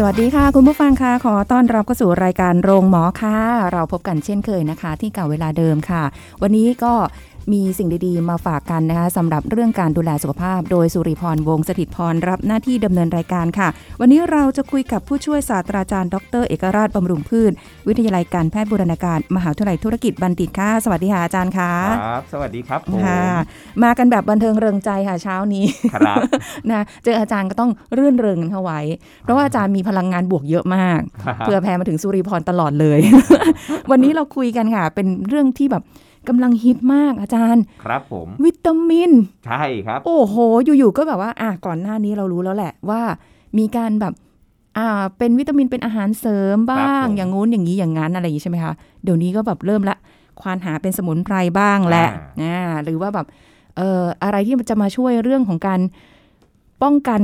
สวัสดีค่ะ คุณผู้ฟังค่ะขอต้อนรับเข้าสู่รายการโรงหมอค่ะ เราพบกันเช่นเคยนะคะ ที่เก่าเวลาเดิมค่ะ วันนี้ก็ มีสิ่งดีๆ มาฝากกันนะคะสำหรับเรื่องการดูแลสุขภาพ โดยสุริพรวงศ์สถิตพรรับหน้าที่ดำเนินรายการค่ะ วันนี้เราจะคุยกับผู้ช่วยศาสตราจารย์ ดร เอกราชบำรุงพืช วิทยาลัยการแพทย์บูรณาการ มหาวิทยาลัยธุรกิจบัณฑิตค่ะ สวัสดีค่ะอาจารย์ค่ะครับ สวัสดีครับผมค่ะมากันแบบบันเทิงเริงใจค่ะเช้านี้ครับนะเจออาจารย์ก็ต้องเรื่นเริงกันเข้าไว้ เพราะว่าอาจารย์มีพลังงานบวกเยอะมากเพื่อแผ่มาถึงสุริพรตลอดเลย วันนี้เราคุยกันค่ะ เป็นเรื่องที่แบบ กำลังฮิตมากอาจารย์ ครับผม วิตามิน ใช่ครับ โอ้โห อยู่ๆก็แบบว่า อะก่อนหน้านี้เรารู้แล้วแหละว่า มีการแบบ อ่า เป็นวิตามินเป็นอาหารเสริมบ้างครับผมอย่างงู้นอย่างนี้อย่างนั้นอะไรอย่างนี้ใช่ไหมคะ เดี๋ยวนี้ก็แบบเริ่มละ ควานหาเป็นสมุนไพรบ้างแหละอ่าหรือว่าแบบ เอ่อ อะไรที่มันจะมาช่วยเรื่องของการป้องกัน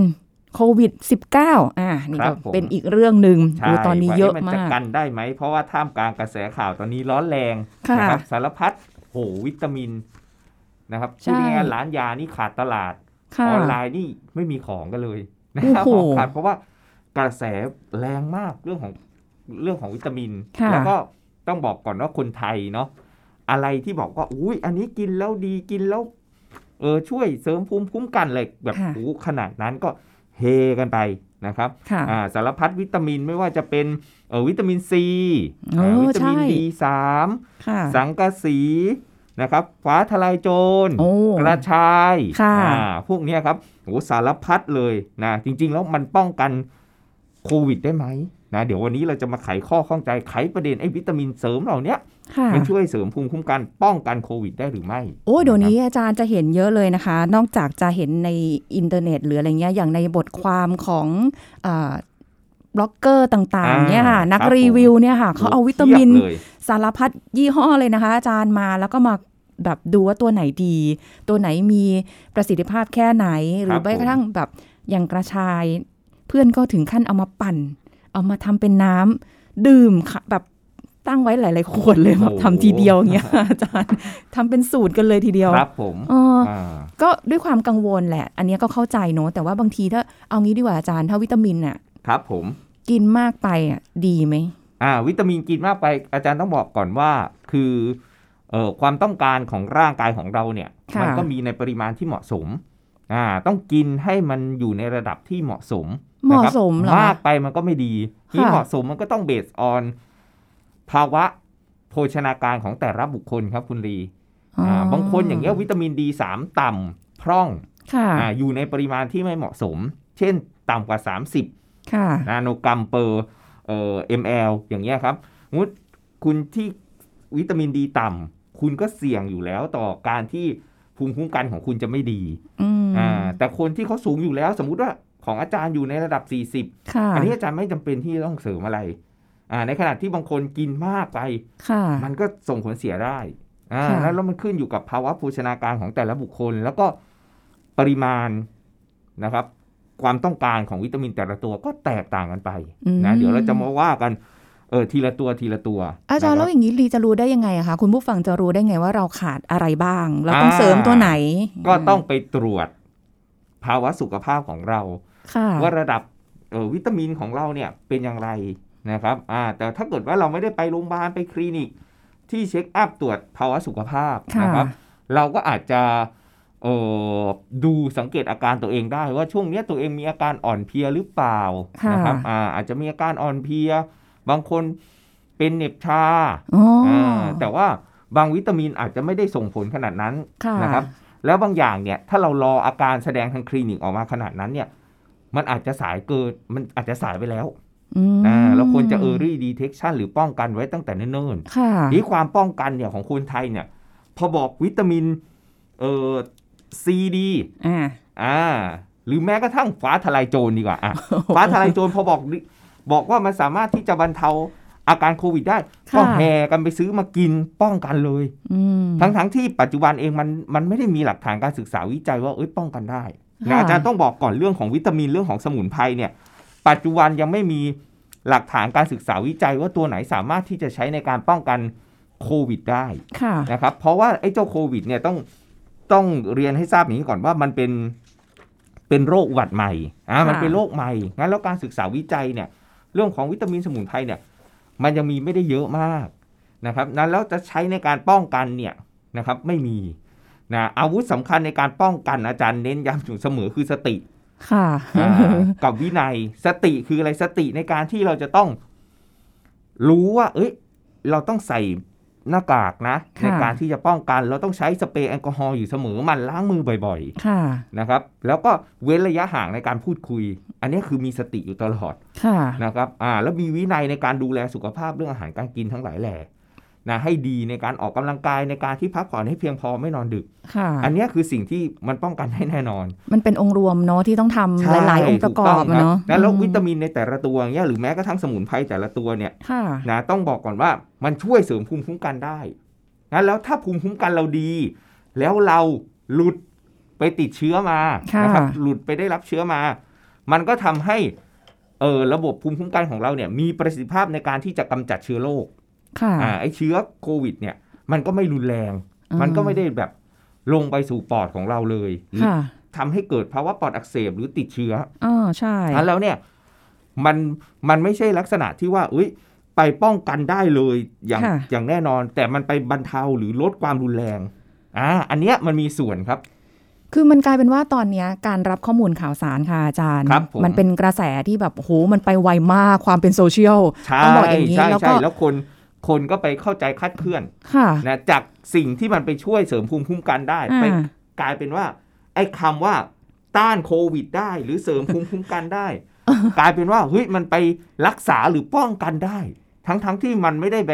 โควิด -19 อ่า นี่ครัก็บผมเป็นอีกเรื่องหนึ่งใช่ดูตอนนี้เยอะว่มาจะกกันได้ไหม เพราะว่าท่ามกลางกระแสข่าวตอนนี้ร้อนแรงค่ะนะครับสารพัด โหวิตามินนะครับใช่พูดง่ายๆร้านยานี่ขาดตลาดค่ะออนไลน์นี่ไม่มีของกันเลยนะครับโอ้โหของขาดเพราะว่ากระแสแรงมากเรื่องของเรื่องของวิตามินค่ะแล้วก็ต้องบอกก่อนว่าคนไทยเนาะอะไรที่บอกว่าอุ้ยอันนี้กินแล้วดีกินแล้ว เออช่วยเสริมภูมิคุ้มกันเลยแบบค่ะโอ้ขนาดนั้นก็เฮกันไป นะครับค่ะอ่าสารพัดวิตามินไม่ว่าจะเป็นเออวิตามินซีเออวิตามินใช่ดีสามค่ะสังกะสีนะครับฟ้าทลายโจรโอ้กระชายค่ะอ่าพวกเนี้ยครับโอ้สารพัดเลยนะจริง ๆ แล้วมันป้องกันโควิดได้ไหมนะเดี๋ยววันนี้เราจะมาไขข้อข้องใจไขประเด็นไอ้วิตามินเสริมเหล่าเนี้ยค่ะ มันช่วยเสริมภูมิคุ้มกันป้องกันโควิดได้หรือไม่ โอ้เดี๋ยวนี้อาจารย์จะเห็นเยอะเลยนะคะ นอกจากจะเห็นในอินเทอร์เน็ตหรืออะไรเงี้ยอย่างในบทความของอาบล็อกเกอร์ต่างๆเนี่ยค่ะอ่านักครับรีวิวเนี่ยค่ะเขาเอาวิตามินเพียบเลยสารพัดยี่ห้อเลยนะคะ อาจารย์มาแล้วก็มาแบบดูว่าตัวไหนดี ตัวไหนมีประสิทธิภาพแค่ไหน หรือแม้กระทั่งแบบอย่างกระชาย เพื่อนก็ถึงขั้นเอามาปั่น เอามาทำเป็นน้ำดื่มค่ะแบบ ตั้งไว้หลาย ๆ ขวดเลยแบบโอ้โหทำทีเดียวอย่างเงี้ยอาจารย์ทำเป็นสูตรกันเลยทีเดียวครับผมเอออ่าก็ด้วยความกังวลแหละ อันเนี้ยก็เข้าใจเนอะแต่ว่าบางทีถ้าเอางี้ดีกว่าอาจารย์ถ้าวิตามินน่ะครับผมกินมากไปอะดีไหมอ่า วิตามินกินมากไปอาจารย์ต้องบอกก่อนว่าคือเอ่อความต้องการของร่างกายของเราเนี่ยค่ะมัก็มีในปริมาณที่เหมาะสมอ่าต้องกินให้มันอยู่ในระดับที่เหมาะสมเหมาะนะครับสมเหรอมากไปมันก็ไม่ดีที่ค่ะเหมาะสมมันก็ต้อง base on ภาวะโภชนาการของแต่ละบุคคลครับคุณลีอ๋ออ่าบางคนอย่างเงี้ยวิตามินดีสามต่ำพร่องค่ะอ่าอยู่ในปริมาณที่ไม่เหมาะสม เช่นต่ำกว่า 30ค่ะนาโนกรัมเปอร์เอ่อ ml อย่างเงี้ยครับสมมุติคุณลีวิตามินดีต่ำคุณก็เสี่ยงอยู่แล้วต่อการที่ภูมิคุ้มกันของคุณจะไม่ดีอืมอ่าแต่คนที่เขาสูงอยู่แล้ว สมมุติว่าของอาจารย์อยู่ในระดับ 40ค่ะอันนี้อาจารย์ไม่จำเป็นที่จะต้องเสริมอะไรอ่า ในขณะที่บางคนกินมากไปค่ะมันก็ส่งผลเสียได้อ่าค่ะแล้วแล้วมันขึ้นอยู่กับภาวะโภชนาการของแต่ละบุคคล แล้วก็ปริมาณนะครับ ความต้องการของวิตามินแต่ละตัวก็แตกต่างกันไปอืมนะเดี๋ยวเราจะมาว่ากันเออทีละตัวทีละตัว อาจารย์นะคแล้วบอย่างนี้ลีจะรู้ได้ยังไงอะคะคุณผู้ฟังจะรู้ได้ไงว่าเราขาดอะไรบ้าง เราต้องอ่าเสริมตัวไหน ก็ต้องไปตรวจภาวะสุขภาพของเราค่ะว่าระดับเออวิตามินของเราเนี่ยเป็นอย่างไร นะครับอ่าแต่ถ้าเกิดว่าเราไม่ได้ไปโรงพยาบาลไปคลินิก ที่เช็คอัพตรวจภาวะสุขภาพค่ะนะครับ เราก็อาจจะเออดูสังเกตอาการตัวเองได้ว่าช่วงเนี้ยตัวเองมีอาการอ่อนเพลียหรือเปล่าค่ะนะครับอ่าอาจจะมีอาการอ่อนเพลีย บางคนเป็นเหน็บชาอ๋อออ่าแต่ว่าบางวิตามินอาจจะไม่ได้ส่งผลขนาดนั้นค่ะนะครับ แล้วบางอย่างเนี่ยถ้าเรารออาการแสดงทางคลินิกออกมาขนาดนั้นเนี่ย มันอาจจะสายเกินมันอาจจะสายไปแล้ว อืมอ่าเราควรจะ early detection หรือป้องกันไว้ตั้งแต่เนิ่นค่ะๆนี่ความป้องกันเนี่ยของคนไทยเนี่ย พอบอกวิตามินเอ่อซีดีอ่าอ่าหรือแม้กระทั่งฟ้าทลายโจรดีกว่าอะฟ้าทลายโจรพอบอกบอกว่ามันสามารถที่จะบรรเทาอาการโควิดได้ค่ะก็แห่กันไปซื้อมากินป้องกันเลยอืมทั้งทั้งที่ปัจจุบันเองมันมันไม่ได้มีหลักฐานการศึกษาวิจัยว่าเอ้ยป้องกันได้นะค่ะอาจารย์ต้องบอกก่อนเรื่องของวิตามินเรื่องของสมุนไพรเนี่ย ปัจจุบันยังไม่มีหลักฐานการศึกษาวิจัยว่าตัวไหนสามารถที่จะใช้ในการป้องกันโควิดได้ค่ะนะครับ เพราะว่าไอ้เจ้าโควิดเนี่ยต้องต้องเรียนให้ทราบอย่างนี้ก่อนว่ามันเป็นเป็นโรคหวัดใหม่อ่ามันเป็นโรคใหม่งั้นแล้วการศึกษาวิจัยเนี่ย เรื่องของวิตามินสมุนไพรเนี่ย มันยังมีไม่ได้เยอะมากนะครับนั้นแล้วจะใช้ในการป้องกันเนี่ยนะครับ ไม่มีนะอาวุธสำคัญในการป้องกันอาจารย์เน้นย้ำอยู่เสมอคือสติ ค่ะอ่ากับวินัยสติคืออะไรสติในการที่เราจะต้อง รู้ว่า เอ้ย เราต้องใส่หน้ากากนะค่ะในการที่จะป้องกัน เราต้องใช้สเปรย์แอลกอฮอล์อยู่เสมอหมันล้างมือบ่อยค่ะๆนะครับ แล้วก็เว้นระยะห่างในการพูดคุย อันนี้คือมีสติอยู่ตลอดค่ะนะครับ อ่า แล้วมีวินัยในการดูแลสุขภาพเรื่องอาหารการกินทั้งหลายแหล่ นะให้ดีในการออกกำลังกายในการที่พักผ่อนให้เพียงพอไม่นอนดึกค่ะอันเนี้ยคือสิ่งที่มันป้องกันให้แน่นอน มันเป็นองค์รวมเนาะที่ต้องทำหลาย ๆ องค์ประกอบอะเนาะถูกต้องครับแล้วอืมวิตามินในแต่ละตัวอย่างเงี้ยหรือแม้กระทั่งสมุนไพรแต่ละตัวเนี่ยค่ะนะต้องบอกก่อนว่ามันช่วยเสริมภูมิคุ้มกันได้นะแล้วถ้าภูมิคุ้มกันเราดี แล้วเราหลุดไปติดเชื้อมาค่ะนะครับหลุดไปได้รับเชื้อมา มันก็ทำให้เออระบบภูมิคุ้มกันของเราเนี่ยมีประสิทธิภาพในการที่จะกำจัดเชื้อโรคค่ะ อ่าไอเชื้อโควิด เนี่ย มันก็ไม่รุนแรง มันก็ไม่ได้แบบลงไปสู่ปอดของเราเลยหรือค่ะทำให้เกิดภาวะปอดอักเสบหรือติดเชื้ออ๋อใช่นั้นแล้วเนี่ยมันมันไม่ใช่ลักษณะที่ว่า อุ้ยไปป้องกันได้เลยอย่างค่ะอย่างแน่นอน แต่มันไปบรรเทาหรือลดความรุนแรงอ่าอันเนี้ยมันมีส่วนครับ คือมันกลายเป็นว่าตอนเนี้ยการรับข้อมูลข่าวสารค่ะอาจารย์ครับผมมันเป็นกระแสที่แบบโหมันไปไวมากความเป็นโซเชียลใช่ต้องบอกอย่างนี้ใช่แล้วก็ใช่แล้วคน คนก็ไปเข้าใจคลาดเคลื่อนค่ะนะจากสิ่งที่มันไปช่วยเสริมภูมิคุ้มกันได้อ่าไปกลายเป็นว่า ไอ้คำว่าต้านโควิดได้ หรือเสริมภูมิคุ้มกันได้ กลายเป็นว่าเฮ้ยมันไปรักษาหรือป้องกันได้ ทั้งทั้งที่มันไม่ได้ไป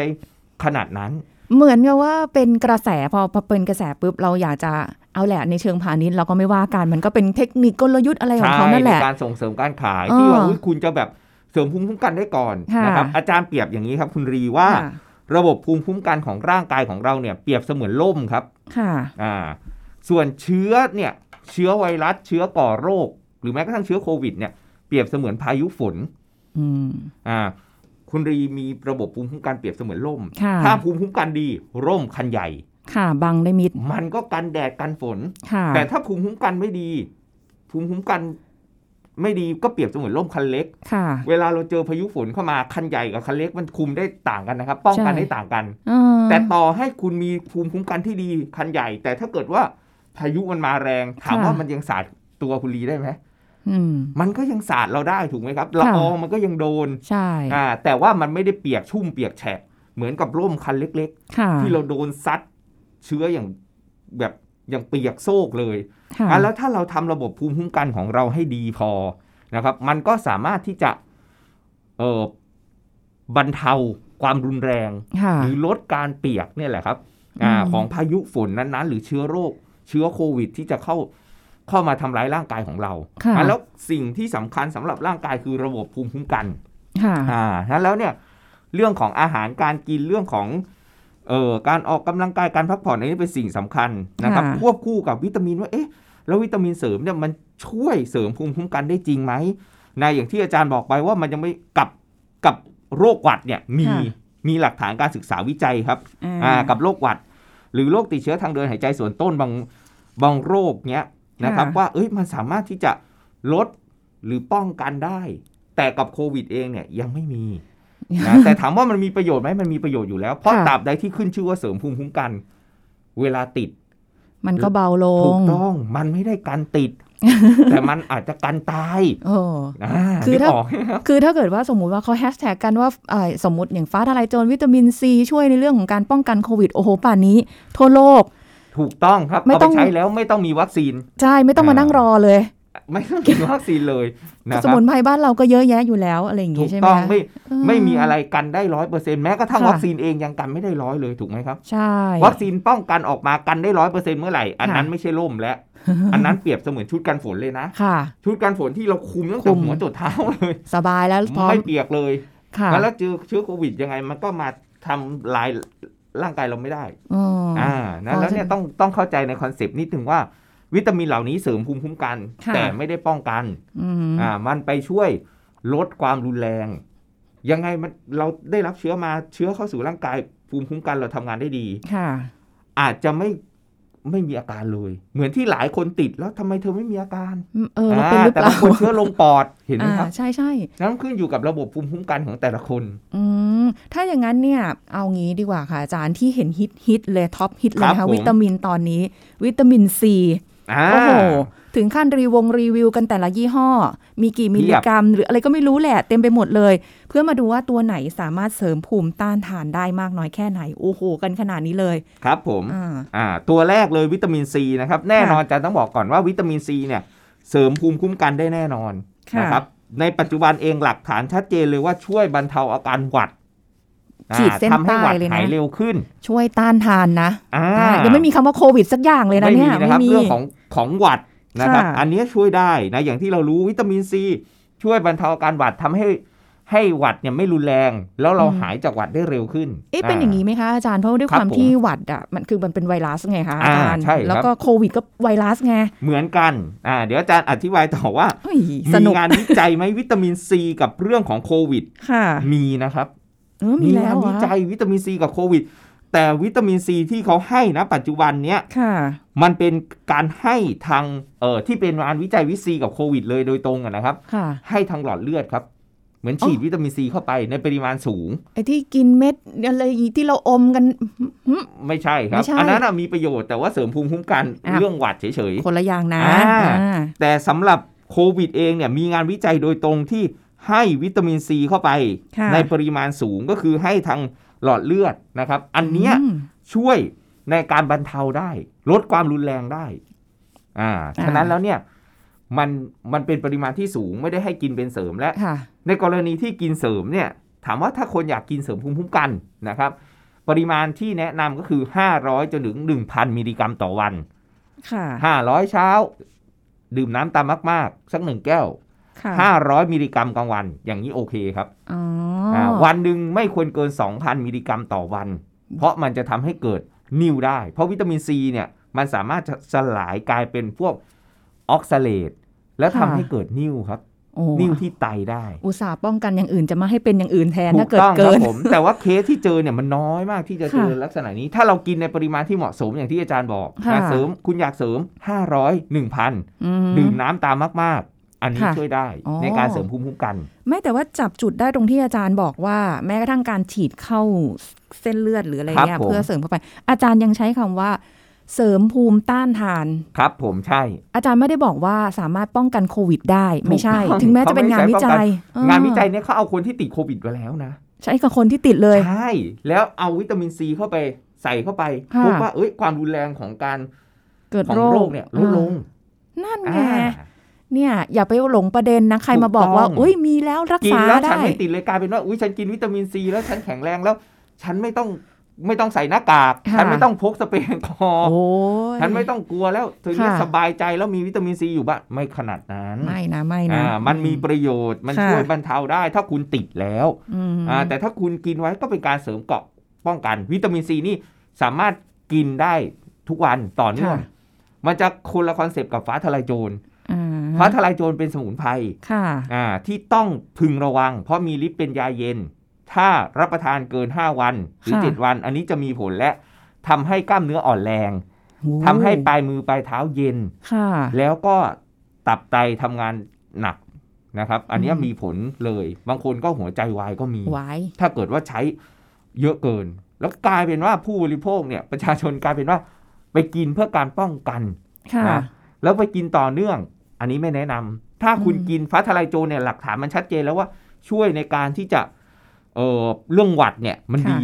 ขนาดนั้น เหมือนกับว่าเป็นกระแสพอพอเป็นกระแสปุ๊บเราอยากจะเอาแหละในเชิงพาณิชย์เราก็ไม่ว่ากันมันก็เป็นเทคนิคกลยุทธ์อะไรของเขานั่นแหละใช่การส่งเสริมการขายเออที่ว่าอุ๊ยคุณจะแบบ เสริมภูมิคุ้มกันได้ก่อนค่ะนะครับอาจารย์เปรียบอย่างนี้ครับ คุณรีว่าค่ะระบบภูมิคุ้มกันของร่างกายของเราเนี่ย เปรียบเสมือนล่มครับค่ะอ่าส่วนเชื้อเนี่ยเชื้อไวรัสเชื้อก่อโรค หรือแม้กระทั่งเชื้อโควิดเนี่ยเปรียบเสมือนพายุฝนอืมอ่า คุณรีมีระบบภูมิคุ้มกันเปรียบเสมือนล่มค่ะถ้าภูมิคุ้มกันดีร่มคันใหญ่ ค่ะ บังได้มิด มันก็กันแดดกันฝนค่ะแต่ถ้าภูมิคุ้มกันไม่ดี ภูมิคุ้มกัน ไม่ดีก็เปรียบเสมือนร่มคันเล็กค่ะเวลาเราเจอพายุฝนเข้ามาคันใหญ่กับคันเล็กมันคุมได้ต่างกันนะครับ ป้องกันใช่ได้ต่างกันเออแต่ต่อให้คุณมีภูมิคุ้มกันที่ดีคันใหญ่ แต่ถ้าเกิดว่าพายุมันมาแรงถามว่ามันยังสาดตัวคุณลีได้ไหมอืมมันก็ยังสาดเราได้ถูกไหมครับละอองมันก็ยังโดนใช่อ่าแต่ว่ามันไม่ได้เปียกชุ่มเปียกแฉะเหมือนกับร่มคันเล็กค่ะๆที่เราโดนซัดเชื้ออย่างแบบอ ย่างเปียกโซกเลยค่ะอะแล้วถ้าเราทำระบบภูมิคุ้มกันของเราให้ดีพอนะครับ มันก็สามารถที่จะเออบรรเทาความรุนแรงค่ะหรือลดการเปียกเนี่ยแหละครับอ่าอืมของพายุฝนนั้นๆ หรือเชื้อโรค เชื้อโควิดที่จะเข้าเข้ามาทำร้ายร่างกายของเราค่ะอะแล้วสิ่งที่สำคัญสำหรับร่างกายคือระบบภูมิคุ้มกัน ค่ะ อ่านั้นแล้วเนี่ยเรื่องของอาหารการกินเรื่องของ เอ่อการออกกำลังกายการพักผ่อนอันนี้เป็นสิ่งสำคัญนะครับค่ะควบคู่กับวิตามินว่าเอ๊ะแล้ววิตามินเสริมเนี่ยมันช่วยเสริมภูมิคุ้มกันได้จริงไหมในอย่างที่อาจารย์บอกไปว่ามันยังไม่กับกับโรคหวัดเนี่ยมีมีหลักฐานการศึกษาวิจัยครับอ่ากับโรคหวัด หรือโรคติดเชื้อทางเดินหายใจส่วนต้นบางบางโรคเนี้ยนะครับค่ะว่าเอ้ยมันสามารถที่จะลดหรือป้องกันได้ แต่กับโควิดเองเนี่ยยังไม่มี นะแต่ถามว่ามันมีประโยชน์ไหมมันมีประโยชน์อยู่แล้ว เพราะค่ะตราบใดที่ขึ้นชื่อว่าเสริมภูมิคุ้มกัน เวลาติด มันก็เบาลถูงกต้องมันไม่ได้กันติด แต่มันอาจจะกันตายโอ้อ่าคือนึกถ้าออกคือถ้าเกิดว่าสมมุติว่าเขาแฮชแท็กกันว่าเอ่อสมมติอย่างฟ้าทลายโจรวิตามินซีช่วยในเรื่องของการป้องกันโควิดโอ้โหป่านนี้ ทั่วโลก ถูกต้องครับไม่เอาต้ไปองใช้แล้วไม่ต้องมีวัคซีน ใช่ไม่ต้องมาอ่านั่นั่งรอเลย ไม่ต้องกินวัคซีนเลยนะครับ สมุนไพรบ้านเราก็เยอะแยะอยู่แล้วอะไรอย่างถูงี้ ถูกต้อง ใช่ไหมคะไม่เออไม่มีอะไรกันได้ร้อยเปอร์เซ็นต์แม้กระทั่งค่ะวัคซีนเองยังกันไม่ได้ร้อยเลยถูกไหมครับ ใช่ วัคซีนป้องกันออกมากันได้ร้อยเปอร์เซ็นต์เมื่อไหร่ อันนั้นค่ะไม่ใช่ล่มแล้ว อันนั้นเปรียบเสมือนชุดกันฝนเลยนะค่ะ ชุดกันฝนที่เราคลุมตั้งแต่หัวจรดเท้าเลย สบายแล้วพร้อมไม่เปียกเลยค่ะแล้วเจอเชื้อโควิดยังไงมันก็มาทำลายร่างกายเราไม่ได้อ๋อออ่านะอ๋อแล้วเนี่ยจะต้องต้องเข้าใจในคอนเซปต์นิดนึงว่า วิตามินเหล่านี้เสริมภูมิคุ้มกันค่ะแต่ไม่ได้ป้องกันอืมอ่ามันไปช่วยลดความรุนแรง ยังไงมันเราได้รับเชื้อมาเชื้อเข้าสู่ร่างกาย ภูมิคุ้มกันเราทำงานได้ดีค่ะ อาจจะไม่ไม่มีอาการเลย เหมือนที่หลายคนติดแล้วทำไมเธอไม่มีอาการ เออเราเป็นหรือเปแต่ล่าบางคนเชื้อลงปอดเห็นไหมอ่าครับใช่ใช่นั่นขึ้นอยู่กับระบบภูมิคุ้มกันของแต่ละคน อืมถ้าอย่างนั้นเนี่ย เอางี้ดีกว่าค่ะอาจารย์ที่เห็นฮิตฮิตเลยท็อปฮิตเลยครันะบคะผมวิตามินตอนนี้ วิตามินซีอ่า โอ้โหถึงขั้นรีวงรีวิวกันแต่ละยี่ห้อ มีกี่มิลลิกรัม หรืออะไรก็ไม่รู้แหละ เต็มไปหมดเลย เพื่อมาดูว่าตัวไหนสามารถเสริมภูมิต้านทานได้มากน้อยแค่ไหน โอ้โห กันขนาดนี้เลย ครับผมอ่าอ่าตัวแรกเลยวิตามินซีนะครับ แน่นอนจะต้องบอกก่อนว่าวิตามินซีเนี่ยเสริมภูมิคุ้มกันได้แน่นอนค่ะนะครับในปัจจุบันเองหลักฐานชัดเจนเลยว่าช่วยบรรเทาอาการหวัด อ่าขีดเส้นทำให้ใต้หวัดเลยหายนะเร็วขึ้น ช่วยต้านทานนะอ่าอ่ายังไม่มีคำว่าโควิดสักอย่างเลยนะไม่เนี่มียนะครับไม่มีเรื่องของของหวัดนะครับค่ะอันนี้ช่วยได้นะอย่างที่เรารู้วิตามินซีช่วยบรรเทาอาการหวัดทำให้ให้หวัดเนี่ยไม่รุนแรง แล้วเราหายจากหวัดได้เร็วขึ้น เอ๊ะเป็นอย่างนี้ไหมคะอาจารย์เพราะว่าด้วยครัคบวามผมที่หวัดอะมันคือมันเป็นไวรัสไงคะอาอ่าจารย์ใช่ครับแล้วก็โควิดก็ไวรัสไงเหมือนกันอ่าเดี๋ยวอาจารย์อธิบายต่อว่าเฮ้ยสมีนุกงานวิจัยไหมวิตามินซีกับเรื่องของโควิดค่ะมีนะครับเออ มีแล้งานวเหรวิอจัยวิตามินซีกับโควิด แต่วิตามินซีที่เขาให้นะ ปัจจุบันเนี้ยค่ะมันเป็นการให้ทางเอ่อที่เป็นงานวิจัยวิซีกับโควิด เลยโดยตรงอะนะครับค่ะให้ทางหลอดเลือดครับเหมือนอ๋อฉีดวิตามินซีเข้าไปในปริมาณสูงไอ้ที่กินเม็ดอะไรที่เราอมกันหึไม่ใช่ครับไม่ใช่อันนั้นนะมีประโยชน์แต่ว่าเสริมภูมิคุ้มกันอะเรื่องหวัดเฉยคนละอย่างนะอ่าอ่าๆแต่สำหรับโควิดเองเนี่ยมีงานวิจัยโดยตรงที่ ให้วิตามินซีเข้าไปค่ะในปริมาณสูงก็คือให้ทางหลอดเลือดนะครับ อันเนี้ยอืมช่วยในการบรรเทาได้ ลดความรุนแรงได้อ่าอ่าฉะนั้นแล้วเนี่ยมันมันเป็นปริมาณที่สูงไม่ได้ให้กินเป็นเสริมและค่ะในกรณีที่กินเสริมเนี่ย ถามว่าถ้าคนอยากกินเสริมภูมิคุ้มกันนะครับ ปริมาณที่แนะนำก็คือ 500จนถึง1,000 มิลลิกรัมต่อวันค่ะ500เช้า ดื่มน้ำตามมาก ๆ สักหนึ่งแก้วค่ะ 500 มิลลิกรัมกลางวัน อย่างนี้โอเคครับอ๋ออ่าวันหนึ่งไม่ควรเกิน 2,000 มิลลิกรัมต่อวัน เพราะมันจะทำให้เกิดนิ่วได้ เพราะวิตามินซีเนี่ยมันสามารถจะสลายกลายเป็นพวกออกซาเลตแล้วทำให้เกิดนิ่วครับโอ้นิ่วที่ไตได้ อุตส่าห์ป้องกันอย่างอื่นจะมาให้เป็นอย่างอื่นแทนถ้าเกิด ถูกต้องครับผม เกิน แต่ว่าเคสที่เจอเนี่ยมันน้อยมากที่จะเจอค่ะลักษณะนี้ ถ้าเรากินในปริมาณที่เหมาะสมอย่างที่อาจารย์บอกค่ะนะเสริมคุณอยากเสริม 500 1,000อืมดื่มน้ำตามมากๆ อันนี้ค่ะช่วยได้อ๋อในการเสริมภูมิคุ้มกัน ไม่แต่ว่าจับจุดได้ตรงที่อาจารย์บอกว่า แม้กระทั่งการฉีดเข้าเส้นเลือดหรืออะไรเงี้ครัยบผมเพื่อเสริมเข้าไป อาจารย์ยังใช้คำว่า เสริมภูมิต้านทาน ครับผมใช่ อาจารย์ไม่ได้บอกว่าสามารถป้องกันโควิดได้ ไม่ใช่ถูกต้องถึงแม้จะเป็นงานวิจัยเอองานวิจัยเนี่ยเขาเอาคนที่ติดโควิดไปแล้วนะใช้กับคนที่ติดเลยใช่แล้วเอาวิตามินซีเข้าไปใส่เข้าไปค่ะพบว่าเอ้ยความรุนแรงของการเกิดของโรโรคคเนี่ยลดลงนั่นไงอ่า เนี่ยอย่าไปหลงประเด็นนะ ใครถูกมาบอกว่าต้องอุ้ยมีแล้วรักกินษาแล้วฉันได้ไม่ติดเลยกลายเป็นว่าอุ้ยฉันกินวิตามินซีแล้วฉันแข็งแรงแล้ว ฉันไม่ต้องไม่ต้องใส่หน้ากากค่ะฉันไม่ต้องพกสเปรย์แอลกอฮอล์โอ้ยฉันไม่ต้องกลัวแล้วถึงนี้ค่ะสบายใจแล้วมีวิตามินซีอยู่บ้านไม่ขนาดนั้น ไม่นะไม่นะอ่ามันมีประโยชน์ มันค่ะช่วยบรรเทาได้ ถ้าคุณติดแล้วอืมอ่าแต่ถ้าคุณกินไว้ก็เป็นการเสริมเกราะป้องกัน วิตามินซีนี่สามารถกินได้ทุกวันต่อเนื่องค่ะมันจะคนละคอนเซปต์กับฟ้าทลายโจรอ่า ฟ้าทลายโจรเป็นสมุนไพรค่ะอ่าที่ต้องพึงระวัง เพราะมีฤทธิ์เป็นยาเย็น ถ้ารับประทานเกิน 5 วันหรือค่ะ7วัน อันนี้จะมีผลและทำให้กล้ามเนื้ออ่อนแรงโอ้ทำให้ปลายมือปลายเท้าเย็นค่ะแล้วก็ตับไตทำงานหนักนะครับ อันเนี้ยอืมมีผลเลย บางคนก็หัวใจวายก็มีไว้ถ้าเกิดว่าใช้เยอะเกิน แล้วกลายเป็นว่าผู้บริโภคเนี่ยประชาชนกลายเป็นว่า ไปกินเพื่อการป้องกันค่ะนะแล้วไปกินต่อเนื่อง อันนี้ไม่แนะนำถ้าคุณอืมกินฟ้าทลายโจรเนี่ยหลักฐานมันชัดเจนแล้วว่าช่วยในการที่จะเอ่อเรื่องหวัดเนี่ยมันดี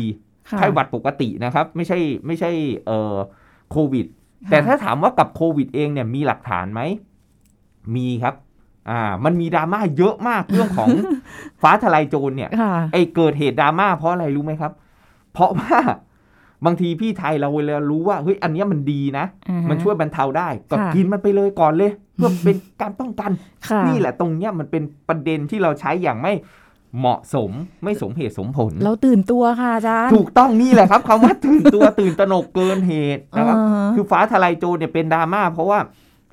ค่ะไข้หวัดปกตินะครับ ไม่ใช่ไม่ใช่เอ่อโควิดค่ะแต่ถ้าถามว่ากับโควิดเองเนี่ยมีหลักฐานไหม มีครับอ่ามันมีดราม่าเยอะมากเรื่องของฟ้าทลายโจรเนี่ยค่ะไอเกิดเหตุดราม่าเพราะอะไรรู้ไหมครับ เพราะว่า บางทีพี่ไทยเราเวลารู้ว่าเฮ้ยอันเนี้ยมันดีนะอ่าฮะมันช่วยบรรเทาได้ก็ค่ะกินมันไปเลยก่อนเลยเพื่อเป็นการป้องกันค่ะนี่แหละตรงเนี้ยมันเป็นประเด็นที่เราใช้อย่างไม่เหมาะสมไม่สมเหตุสมผล เราตื่นตัวค่ะอาจารย์ถูกต้องนี่แหละครับคำว่าตื่นตัวตื่นตระหนกเกินเหตุนะครับอ่าฮะคือฟ้าทลายโจรเนี่ยเป็นดราม่าเพราะว่า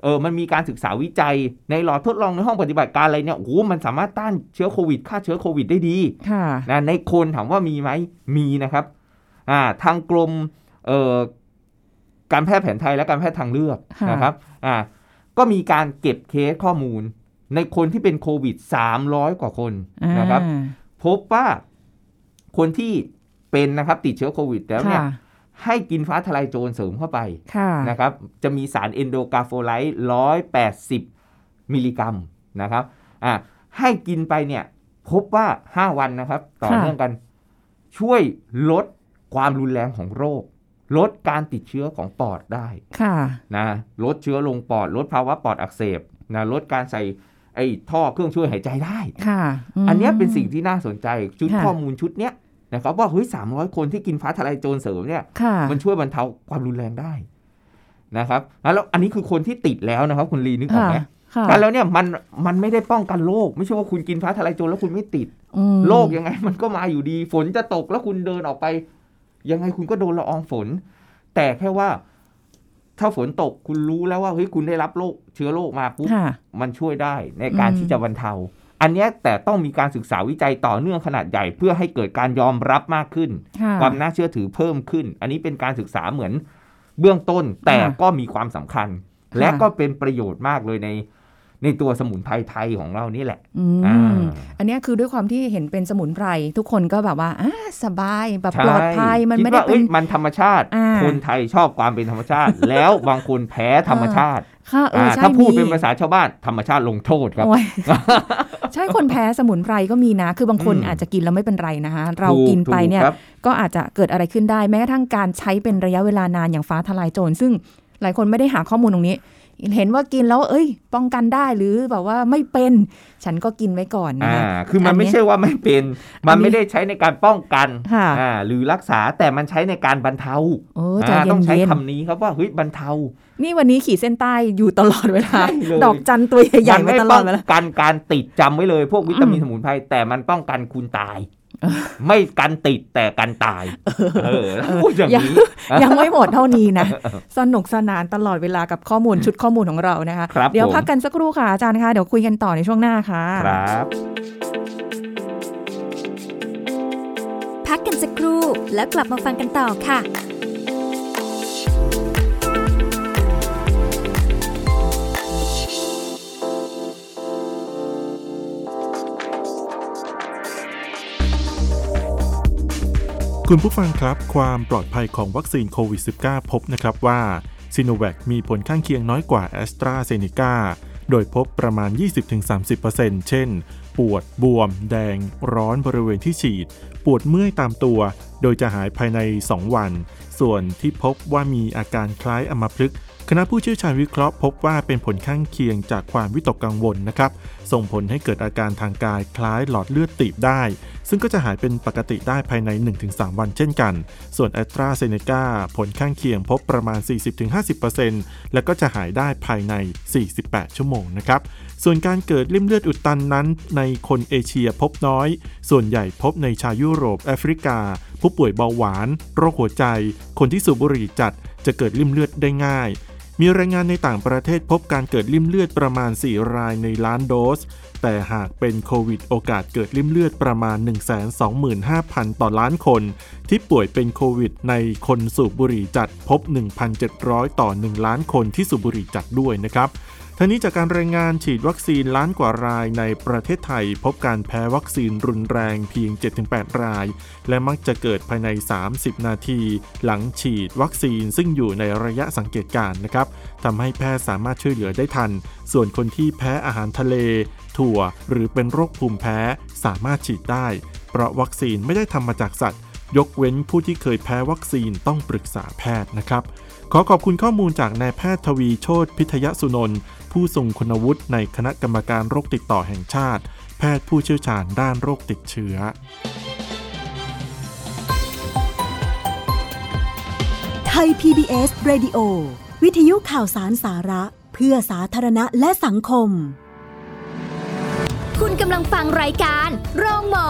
เออมันมีการศึกษาวิจัยในหลอดทดลองในห้องปฏิบัติการอะไรเนี่ยโอ้โหมันสามารถต้านเชื้อโควิดฆ่าเชื้อโควิดได้ดีค่ะนะในคนถามว่ามีไหมมีนะครับ อ่าทางกรมเอ่อการแพทย์แผนไทยและการแพทย์ทางเลือกค่ะนะครับอ่าก็มีการเก็บเคสข้อมูล ในคนที่เป็นโควิด 300 กว่าคนนะครับอ่าพบว่าคนที่เป็นนะครับติดเชื้อโควิดแล้วเนี่ยค่ะให้กินฟ้าทลายโจรเสริมเข้าไปค่ะนะครับ จะมีสารเอนโดกาโฟไลต์ร้อยแปดสิบมิลลิกรัมนะครับอะให้กินไปเนี่ย พบว่าห้าวันนะครับ ต่อค่ะเนื่องกัน ช่วยลด ความรุนแรงของโรค ลดการติดเชื้อของปอดได้ค่ะนะลดเชื้อลงปอด ลดภาวะปอดอักเสบนะลดการใส่ไอ้ท่อเครื่องช่วยหายใจได้ค่ะมอันเนี้ยเป็นสิ่งที่น่าสนใจชุดค่ะข้อมูลชุดเนี้ยนะครับว่าเฮ้ยสามร้อยคนที่กินฟ้าทลายโจรเสริมเนี่ยค่ะมันช่วยบรรเทาความรุนแรงได้นะครับแล้วอันนี้คือคนที่ติดแล้วนะครับ คุณลีนึกออกค่ะไหมค่ะแล้วเนี่ยมันมันไม่ได้ป้องกันโรคไม่ใช่ว่าคุณกินฟ้าทลายโจรแล้วคุณไม่ติดอืมโรคยังไง มันก็มาอยู่ดี ฝนจะตกแล้วคุณเดินออกไป ยังไงคุณก็โดนละอองฝน แต่แค่ว่า ถ้าฝนตกคุณรู้แล้วว่าเฮ้ยคุณได้รับโรคเชื้อโรคมาปุ๊บค่ะมันช่วยได้ในการอืมที่จะบรรเทา อันเนี้ยแต่ต้องมีการศึกษาวิจัยต่อเนื่องขนาดใหญ่ เพื่อให้เกิดการยอมรับมากขึ้นค่ะความน่าเชื่อถือเพิ่มขึ้น อันนี้เป็นการศึกษาเหมือนเบื้องต้นแต่ค่ะก็มีความสำคัญค่ะและก็เป็นประโยชน์มากเลยใน ในตัวสมุนไพรไทยของเรานี่แหละอือ่ามอันเนี้ยคือด้วยความที่เห็นเป็นสมุนไพรทุกคนก็แบบว่าอ่าสบายแบบใช่ปลอดภัยมันคิไม่ได้ว่าเป็อ้นยมันธรรมชาติอ่าคนไทยชอบความเป็นธรรมชาติ แล้วบางคนแพ้ธรรมชาติค่ะเอออ่าใช่ถ้าพูดมีเป็นภาษาชาวบ้านธรรมชาติลงโทษครับโอ้ยใช่คนแพ้สมุนไพรก็มีนะ คือบางคนอืมอาจจะกินแล้วไม่เป็นไรนะคะเราถูกินไปถูเนี่ยครับก็อาจจะเกิดอะไรขึ้นได้แม้กระทั่งการใช้เป็นระยะเวลานานอย่างฟ้าทลายโจรซึ่งหลายคนไม่ได้หาข้อมูลตรงนี้ เห็นว่ากินแล้ว เอ้ย ป้องกันได้หรือแบบว่าไม่เป็น ฉันก็กินไว้ก่อนนะอ่าคะคือมันอันเนี้ไม่ยใช่ว่าไม่เป็นอัมันนนี้ไม่ได้ใช้ในการป้องกันค่ะอ่าหรือรักษาแต่มันใช้ในการบรรเทาโอ้ใจอ่าต้องใช้เย็นคำนี้ครับว่าเฮ้ยบรรเทาๆนี่วันนี้ขีดเส้นใต้อยู่ตลอดเวลาใช่เลยดอกจันตัวใหญ่มัๆไว้ไม่ตลป้ออดงเวลากันการติดจำไว้เลย พวกวิตามินอืมสมุนไพรแต่มันป้องกันคุณตาย ไม่กันติดแต่กันตาย เออพูดอย่างนี้ ยังไม่หมดเท่านี้นะ สนุกสนานตลอดเวลากับข้อมูลชุดข้อมูลของเรานะคะครับเดี๋ยวผมพักกันสักครู่ค่ะอาจารย์คะเดี๋ยวคุยกันต่อในช่วงหน้าค่ะ ครับ พักกันสักครู่แล้วกลับมาฟังกันต่อค่ะ คุณผู้ฟังครับ ความปลอดภัยของวัคซีนโควิด -19 พบนะครับว่าซีโนแวคมีผลข้างเคียงน้อยกว่าแอสตราเซเนกาโดยพบประมาณ 20-30%เช่น ปวด บวม แดง ร้อนบริเวณที่ฉีด ปวดเมื่อยตามตัว โดยจะหายภายใน 2 วัน ส่วนที่พบว่ามีอาการคล้ายอัมพฤกษ์ คณะผู้เชี่ยวชาญวิเคราะห์พบว่าเป็นผลข้างเคียงจากความวิตกกังวลนะครับ ส่งผลให้เกิดอาการทางกายคล้ายหลอดเลือดตีบได้ ซึ่งก็จะหายเป็นปกติได้ภายใน 1-3 วันเช่นกัน ส่วนแอตราเซเนกาผลข้างเคียงพบประมาณ 40-50%และก็จะหายได้ภายใน 48 ชั่วโมงนะครับ ส่วนการเกิดริ่มเลือดอุดตันนั้น ในคนเอเชียพบน้อย ส่วนใหญ่พบในชาวยุโรปแอฟริกา ผู้ป่วยเบาหวาน โรคหัวใจ คนที่สูบบุหรี่จัด จะเกิดริ่มเลือดได้ง่าย มีรายงานในต่างประเทศพบการเกิดลิ่มเลือดประมาณ 4 รายในล้านโดส แต่หากเป็นโควิดโอกาสเกิดลิ่มเลือดประมาณ 125,000 ต่อล้านคน ที่ป่วยเป็นโควิดในคนสูบบุหรี่จัดพบ 1,700 ต่อ 1 ล้านคนที่สูบบุหรี่จัดด้วยนะครับ ทั้งนี้จากการรายงานฉีดวัคซีนล้านกว่ารายในประเทศไทย พบการแพ้วัคซีนรุนแรงเพียง 7-8 ราย และมักจะเกิดภายใน 30 นาที หลังฉีดวัคซีนซึ่งอยู่ในระยะสังเกตการนะครับทำให้แพทย์สามารถช่วยเหลือได้ทัน ส่วนคนที่แพ้อาหารทะเล ถั่ว หรือเป็นโรคภูมิแพ้สามารถฉีดได้ เพราะวัคซีนไม่ได้ทำมาจากสัตว์ ยกเว้นผู้ที่เคยแพ้วัคซีนต้องปรึกษาแพทย์นะครับขอขอบคุณข้อมูลจากนายแพทย์ทวีโชตพิทยสุนนท์ ผผู้ทรงคุณวุฒิในคณะกรรมการโรคติดต่อแห่งชาติ แพทย์ผู้เชี่ยวชาญด้านโรคติดเชื้อ ไทย PBS Radio วิทยุข่าวสารสาระ เพื่อสาธารณะและสังคม คุณกำลังฟังรายการ โรงหมอ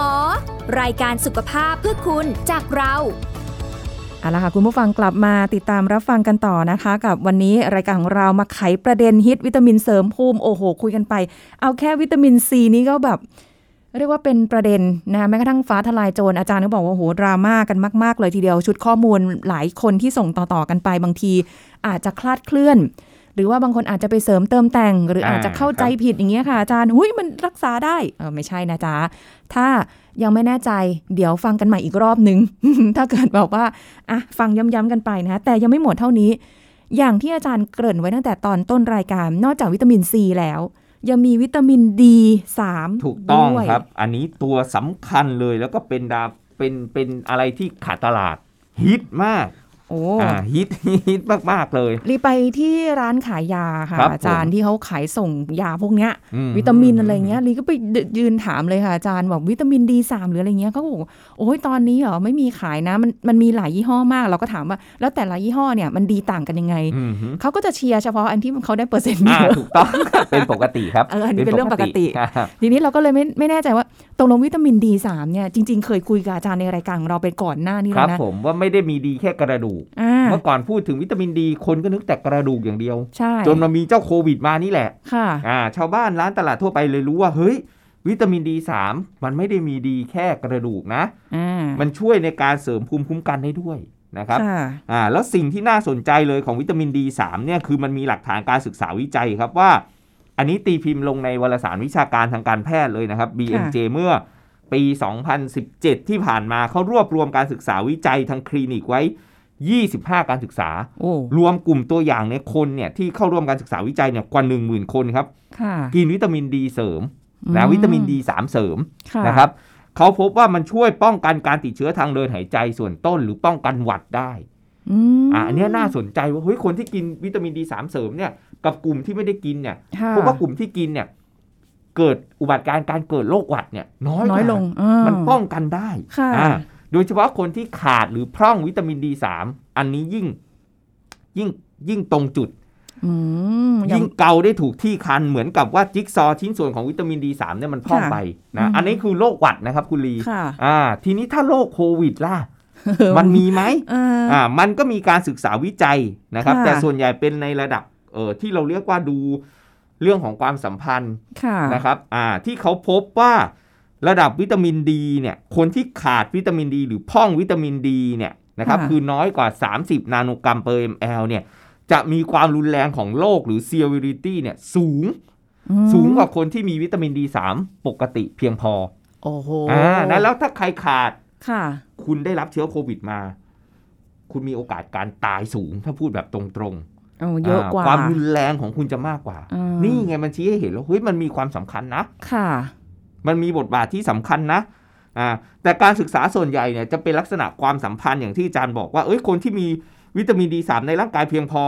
รายการสุขภาพเพื่อคุณจากเรา เอาละค่ะคุณผู้ฟังกลับมาติดตามรับฟังกันต่อนะคะ กับวันนี้รายการของเรามาไขประเด็นฮิตวิตามินเสริมภูมิโอ้โห คุยกันไป เอาแค่วิตามินซีนี้ก็แบบ เรียกว่าเป็นประเด็นนะแม้กระทั่งฟ้าทลายโจรอาจารย์ก็บอกว่าโอ้โหดราม่ากันมาก ๆ เลยทีเดียวชุดข้อมูลหลายคนที่ส่งต่อๆกันไปบางที อาจจะคลาดเคลื่อน หรือว่าบางคนอาจจะไปเสริมเติมแต่ง หรืออาจจะเข้าใจผิดอย่างเงี้ยค่ะอาจารย์หุ้ยมันรักษาได้เออไม่ใช่นะจ๊ะถ้ายังไม่แน่ใจเดี๋ยวฟังกันใหม่อีกรอบนึง ถ้าเกิดบอกว่าอะฟังย้ำๆกันไปนะคะแต่ยังไม่หมดเท่านี้ อย่างที่อาจารย์เกริ่นไว้ตั้งแต่ตอนต้นรายการ นอกจากวิตามินซีแล้วยังมีวิตามินดีสามถูกต้องด้วยครับ อันนี้ตัวสำคัญเลยแล้วก็เป็นดาเป็นเป็นอะไรที่ขาดตลาดฮิตมากโอ้อ่า ฮิตฮิตมาก ๆ เลย รีไปที่ร้านขายยาค่ะครับอาจารย์ผมที่เขาขายส่งยาพวกเนี้ยอืวิตามินอะไรเงี้ยลีก็ไปยืนถามเลยค่ะอาจารย์บอกวิตามินดีสามหรืออะไรเงี้ยเขาก็บอกโอ้ยตอนนี้เหรอไม่มีขายนะ มันมันมีหลายยี่ห้อมาก เราก็ถามว่า แล้วแต่ละยี่ห้อเนี่ยมันดีต่างกันยังไงอืมฮึเขาก็จะเชียร์เฉพาะอันที่เขาได้เปอร์เซ็นต์เยอ่าอะถูกต้องเป็นปกติครับเอออันนี้เป็นเรื่องปกติครับทีนี้เราก็เลยไม่ไม่แน่ใจว่าตกลงวิตามินดีสามเนี่ยจริง ๆ เคยคุยกับอาจารย์ในรายการของเราไปก่อนหน้านี้คแล้รับวนะผมว่าไม่ได้มีดีแค่กระดูกอ่าเมื่อก่อนพูดถึงวิตามินดี คนก็นึกแต่กระดูกอย่างเดียวใช่จนมามีเจ้าโควิดมานี่แหละค่ะอ่าชาวบ้านร้านตลาดทั่วไปเลยรู้ว่าเฮ้ย วิตามินดีสามมันไม่ได้มีดีแค่กระดูกนะอ่ามันช่วยในการเสริมภูมิคุ้มกันได้ด้วยนะครับค่ะอ่าแล้วสิ่งที่น่าสนใจเลยของวิตามิน D3 เนี่ยคือมันมีหลักฐานการศึกษาวิจัยครับว่า อันนี้ตีพิมพ์ลงในวารสารวิชาการทางการแพทย์เลยนะครับ BMJ เมื่อปี 2017 ที่ผ่านมาเขารวบรวมการศึกษาวิจัยทางคลินิกไว้ 25 การศึกษาโอ้รวมกลุ่มตัวอย่างในคนเนี่ยที่เข้าร่วมการศึกษาวิจัยเนี่ยกว่า 10,000 คนครับค่ะกินวิตามินดีเสริมอืนะวิตามิน D3 เสริมค่ะนะครับเขาพบว่ามันช่วยป้องกันการติดเชื้อทางเดินหายใจส่วนต้น หรือป้องกันหวัดได้อืมอะอันเนี้ยน่าสนใจว่าเฮ้ยคนที่กินวิตามินดีสามเสริมเนี่ยกับกลุ่มที่ไม่ได้กินเนี่ยค่ะพบว่ากลุ่มที่กินเนี่ยเกิดอุบัติการณ์การเกิดโรคหวัดเนี่ยน้อยน้อยกว่าลงอ่ามันป้องกันได้ค่ะอ่า โดยเฉพาะคนที่ขาดหรือพร่องวิตามินดีสามอันนี้ยิ่งยิ่งยิ่งตรงจุดอืมอย่างยิ่งเกาได้ถูกที่คันเหมือนกับว่าจิ๊กซอว์ชิ้นส่วนของวิตามินดีสามเนี่ยมันพร่องค่ะไปอืนะมอันนี้คือโรคหวัดนะครับคุณลีค่ะอ่า ทีนี้ถ้าโรคโควิดล่ะมันมีไหมเอออ่า มันก็มีการศึกษาวิจัยนะครับค่ะแต่ส่วนใหญ่เป็นในระดับเออที่เราเรียกว่าดูเรื่องของความสัมพันธ์ค่ะนะครับ อ่า ที่เขาพบว่า ระดับวิตามินดีเนี่ยคนที่ขาดวิตามินดี หรือพร่องวิตามินดีเนี่ยนะครับค่ะคือน้อยกว่า 30 นาโนกรัมเปอร์ ml เนี่ยจะมีความรุนแรงของโรคหรือ severity เนี่ยสูงอืมสูงกว่าคนที่มีวิตามินดี3ปกติเพียงพอ โอ้โหอ่านะแล้วถ้าใครขาดค่ะ คุณได้รับเชื้อโควิดมา คุณมีโอกาสการตายสูง ถ้าพูดแบบตรงๆโอ้เยอะกว่า ความรุนแรงของคุณจะมากกว่าอืมนี่ไงมันชี้ให้เห็นแล้วเฮ้ยมันมีความสำคัญนะ ค่ะ มันมีบทบาทที่สำคัญนะอ่าแต่การศึกษาส่วนใหญ่เนี่ยจะเป็นลักษณะความสัมพันธ์อย่างที่อาจารย์บอกว่าเอ้ยคนที่มีวิตามินดีสามในร่างกายเพียงพอ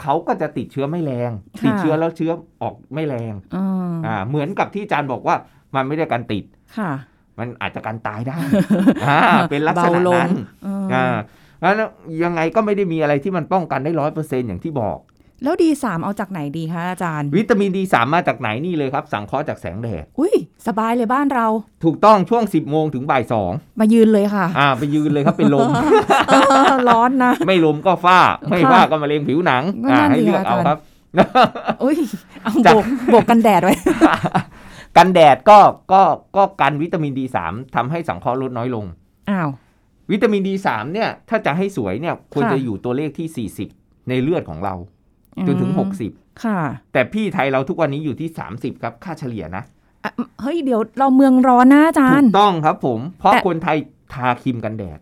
เขาก็จะติดเชื้อไม่แรงค่ะติดเชื้อแล้วเชื้อออกไม่แรงอืมอ่าเหมือนกับที่อาจารย์บอกว่ามันไม่ได้การติดค่ะ มันอาจจะการตายได้อ่าเป็นลักษณะเบาลงนั้นอืมอ่าแล้วยังไงก็ไม่ได้มีอะไรที่มันป้องกันได้ร้อยเปอร์เซ็นอย่างที่บอก แล้วดีสามเอาจากไหนดีคะอาจารย์ วิตามินดีสามมาจากไหนนี่เลยครับ สังเคราะห์จากแสงแดดอุ้ยสบายเลยบ้านเรา ถูกต้องช่วง 10โมงถึงบ่ายสองมายืนเลยค่ะ อ่าไปยืนเลยครับเป็นลมเออร้อนนะ ไม่ลมก็ฝ้า ไม่ค่ะฝ้าก็มะเร็งผิวหนังก็อ่านั่นให้สิเลือกค่ะเอาอาจารย์ครับอุ้ยเอาจากโบกโบกกันแดดไว้กันแดดก็ก็ก็กันวิตามินดีสามทำให้สังเคราะห์ลดน้อยลงอ้าววิตามินดีสามเนี่ยถ้าจะให้สวยเนี่ยควรค่ะจะอยู่ตัวเลขที่ 40 ในเลือดของเรา จนถึงอืม60 ค่ะ แต่พี่ไทยเราทุกวันนี้อยู่ที่ 30 ครับ ค่าเฉลี่ยนะอะเฮ้ยเดี๋ยวเราเมืองร้อนนะอาจารถูยถูกต้องครับผม เพราะแต่คนไทยทาครีมกันแดด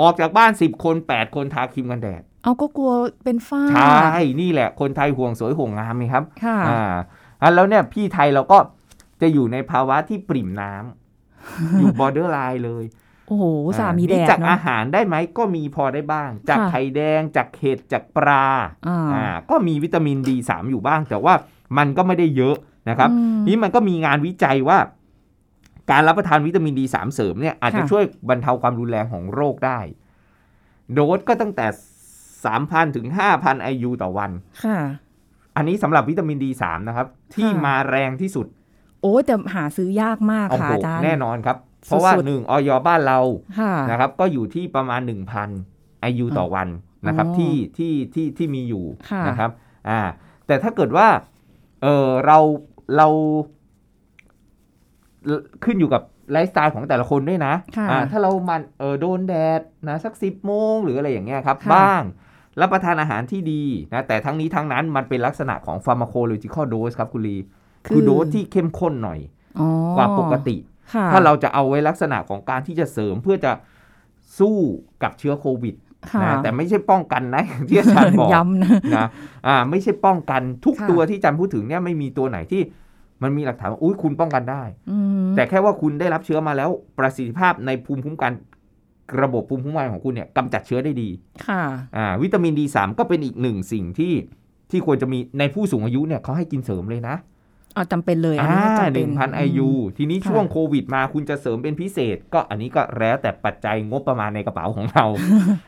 ออกจากบ้าน 10 คน 8 คนทาครีมกันแดด เอาก็กลัวเป็นฝ้า ใช่ นี่แหละ คนไทยห่วงสวยห่วงงามไหมครับ ค่ะอ่าอะแล้วเนี่ยพี่ไทยเราก็จะอยู่ในภาวะที่ปริ่มน้ำอยู่ borderline เลย โอ้โหสามีแดนี่เนาะ จากอาหารได้ไหมก็มีพอได้บ้าง จากค่ะไข่แดงจากเห็ดจากปลาอ่าอ่าก็มีวิตามิน D3 อยู่บ้าง แต่ว่ามันก็ไม่ได้เยอะนะครับอืมนี่มันก็มีงานวิจัยว่า การรับประทานวิตามินดีสามเสริมเนี่ยอาจจะค่ะช่วยบรรเทาความรุนแรงของโรคได้ โดสก็ตั้งแต่3,000ถึง5,000 IU ต่อวันค่ะอันนี้สำหรับวิตามินดีสนะครับ ที่ค่ะมาแรงที่สุด โอ้แต่หาซื้อยากมากโอ้ค่ะโหอาจารย์แน่นอนครับ เพราะว่าสุดๆหนึ่งออยบ้านเราค่ะนะครับก็อยู่ที่ประมาณ 1,000 IU ต่อวันนะครับอ๋อที่ที่ที่ที่มีอยู่ค่ะนะครับอ่าแต่ถ้าเกิดว่าเออเราเราขึ้นอยู่กับไลฟ์สไตล์ของแต่ละคนด้วยนะค่ะอ่าถ้าเรามันเออโดนแดดนะสักสิบโมงหรืออะไรอย่างเงี้ยครับค่ะบ้าง รับประทานอาหารที่ดีนะแต่ทั้งนี้ทั้งนั้นมันเป็นลักษณะของ pharmacological dose ครับคุณลี คือโดสที่เข้มข้นหน่อยอ๋อกว่าปกติค่ะ ถ้าเราจะเอาไว้ลักษณะของการที่จะเสริมเพื่อจะสู้กับเชื้อโควิดค่ะนะแต่ไม่ใช่ป้องกันนะอย่างที่อาจารย์บอกย้ำนะนะอ่าไม่ใช่ป้องกันทุกค่ะตัวที่อาจารย์พูดถึงเนี่ยไม่มีตัวไหนที่มันมีหลักฐานว่าอุ้ยคุณป้องกันได้อืมแต่แค่ว่าคุณได้รับเชื้อมาแล้ว ประสิทธิภาพในภูมิคุ้มกัน ระบบภูมิคุ้มกันของคุณเนี่ยกำจัดเชื้อได้ดี ค่ะอ่าวิตามินดีสก็เป็นอีกหนึ่งสิ่งที่ที่ควรจะมีในผู้สูงอายุเนี่ยเขาให้กินเสริมเลยนะ เอาจำเป็นเลยอันอ่านี้จำหเป็นึ่งพันมไอยูทีนี้ค่ะช่วงโควิดมาคุณจะเสริมเป็นพิเศษ ก็อันนี้ก็แล้วแต่ปัจจัยงบประมาณในกระเป๋าของเรา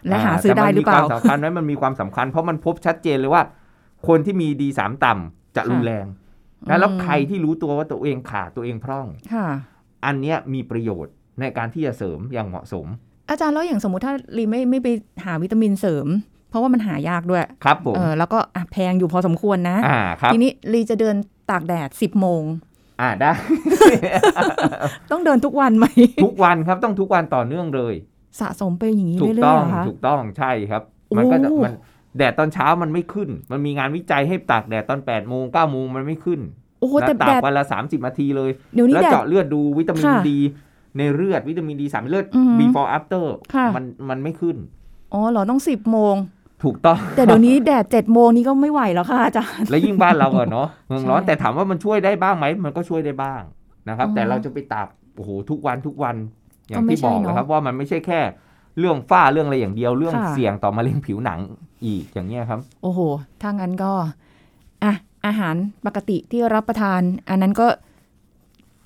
และหาซื้อได้หรือเปล่าแต่มันมีความสำคัญไหมมันมีความสำคัญ เพราะมันพบชัดเจนเลยว่า คนที่มีดีสามต่ำจะรุนแรงนะแล้วอืมใครที่รู้ตัวว่าตัวเองขาดตัวเองพร่องค่ะอันเนี้ยมีประโยชน์ในการที่จะเสริมอย่างเหมาะสม อาจารย์แล้วอย่างสมมุติถ้าลีไม่ไม่ไปหาวิตามินเสริมเพราะว่ามันหายากด้วย ครับผมเออแล้วก็อะแพงอยู่พอสมควรนะอ่าครับทีนี้ลีจะเดิน ตากแดดสิบโมง อ่าได้ ต้องเดินทุกวันไหม ทุกวันครับต้องทุกวันต่อเนื่องเลย สะสมไปอย่างนี้ถูกเรื่ต้ออยงๆเหรอคะถูกต้องใช่ครับ มันก็จะโอ้มันแดดตอนเช้ามันไม่ขึ้น มันมีงานวิจัยให้ตากแดดตอน8ปดโมงเก้าโมงมันไม่ขึ้นโอ้โหนะแต่ตาแดกด วันละ 30นาทีเลย เดี๋ยวนี้แล้วแดด เจาะเลือดดูวิตามินค่ะดี ในเลือดวิตามินดีสามเลือด อือหือ before after ค่ะ มันมันไม่ขึ้น อ๋อเหรอต้องสิบโมง ถูกต้อง แต่เดี๋ยวนี้แดดเจ็ดโมงนี้ก็ไม่ไหวแล้วค่ะอาจารย์ และยิ่งบ้านเราอะเนาะเมืองร้อนใช่แต่ถามว่ามันช่วยได้บ้างไหมมันก็ช่วยได้บ้างนะครับอ๋อแต่เราจะไปตากโอ้โหทุกวันทุกวันอย่าก็งไม่ที่บอกใช่เนอะนะครับ ว่ามันไม่ใช่แค่เรื่องฝ้าเรื่องอะไรอย่างเดียวเรื่องค่ะเสี่ยงต่อมะเร็งผิวหนังอีกอย่างเงี้ยครับ โอ้โหถ้างั้นก็อะอาหารปกติที่รับประทาน อันนั้นก็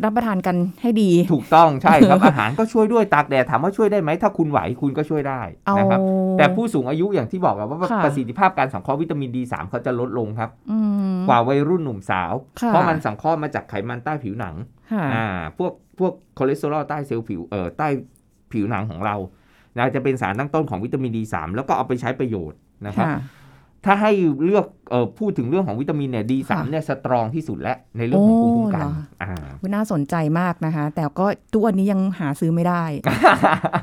รับประทานกันให้ดี ถูกต้องใช่ครับ อาหารก็ช่วยด้วยตากแดดถามว่าช่วยได้ไหมถ้าคุณไหวคุณก็ช่วยได้เอานะครับ แต่ผู้สูงอายุอย่างที่บอกอะว่าค่ะประสิทธิภาพการสังเคราะห์วิตามินดีสามเขาจะลดลงครับอืมกว่าวัยรุ่นหนุ่มสาวค่ะเพราะมันสังเคราะห์มาจากไขมันใต้ผิวหนังค่ะอ่าพวกพวกคอเลสเตอรอลใต้เซลล์ผิวเอ่อใต้ผิวหนังของเรานะจะเป็นสารตั้งต้นของวิตามินดีสามแล้วก็เอาไปใช้ประโยชน์นะครับค่ะ ถ้าให้เลือกเอ่อพูดถึงเรื่องของวิตามินเนี่ยดีสามค่ะเนี่ยสตรองที่สุดแล้วในเรื่องของภูมิคุ้มกันโอ้เหรออ่าคุณน่าสนใจมากนะคะ แต่ก็ทุกวันนี้ยังหาซื้อไม่ได้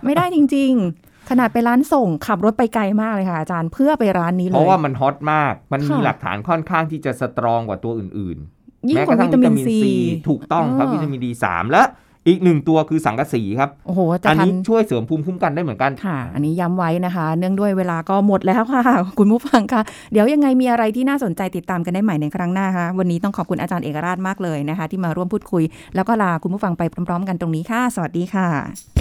ไม่ได้จริง ๆ ขนาดไปร้านส่งขับรถไปไกลมากเลยค่ะอาจารย์เพื่อไปร้านนี้เลย เพราะว่ามันฮอตมาก มันมีค่ะหลักฐานค่อนข้างที่จะสตรองกว่าตัวอื่น ๆ ยิ่งแม้กกว่าระทั่วิงตาวิมิตานมินซีซีถูกต้องครับเออวิตามินดีสามและ อีกหนึ่งตัวคือสังกะสีครับ โอ้โหจะอันทันนี้ช่วยเสริมภูมิคุ้มกันได้เหมือนกัน ค่ะ อันนี้ย้ำไว้นะคะ เนื่องด้วยเวลาก็หมดแล้วค่ะ คุณผู้ฟังค่ะ เดี๋ยวยังไงมีอะไรที่น่าสนใจติดตามกันได้ใหม่ในครั้งหน้าค่ะ วันนี้ต้องขอบคุณอาจารย์เอกราชมากเลยนะคะ ที่มาร่วมพูดคุย แล้วก็ลาคุณผู้ฟังไปพร้อมๆ กันตรงนี้ค่ะ สวัสดีค่ะ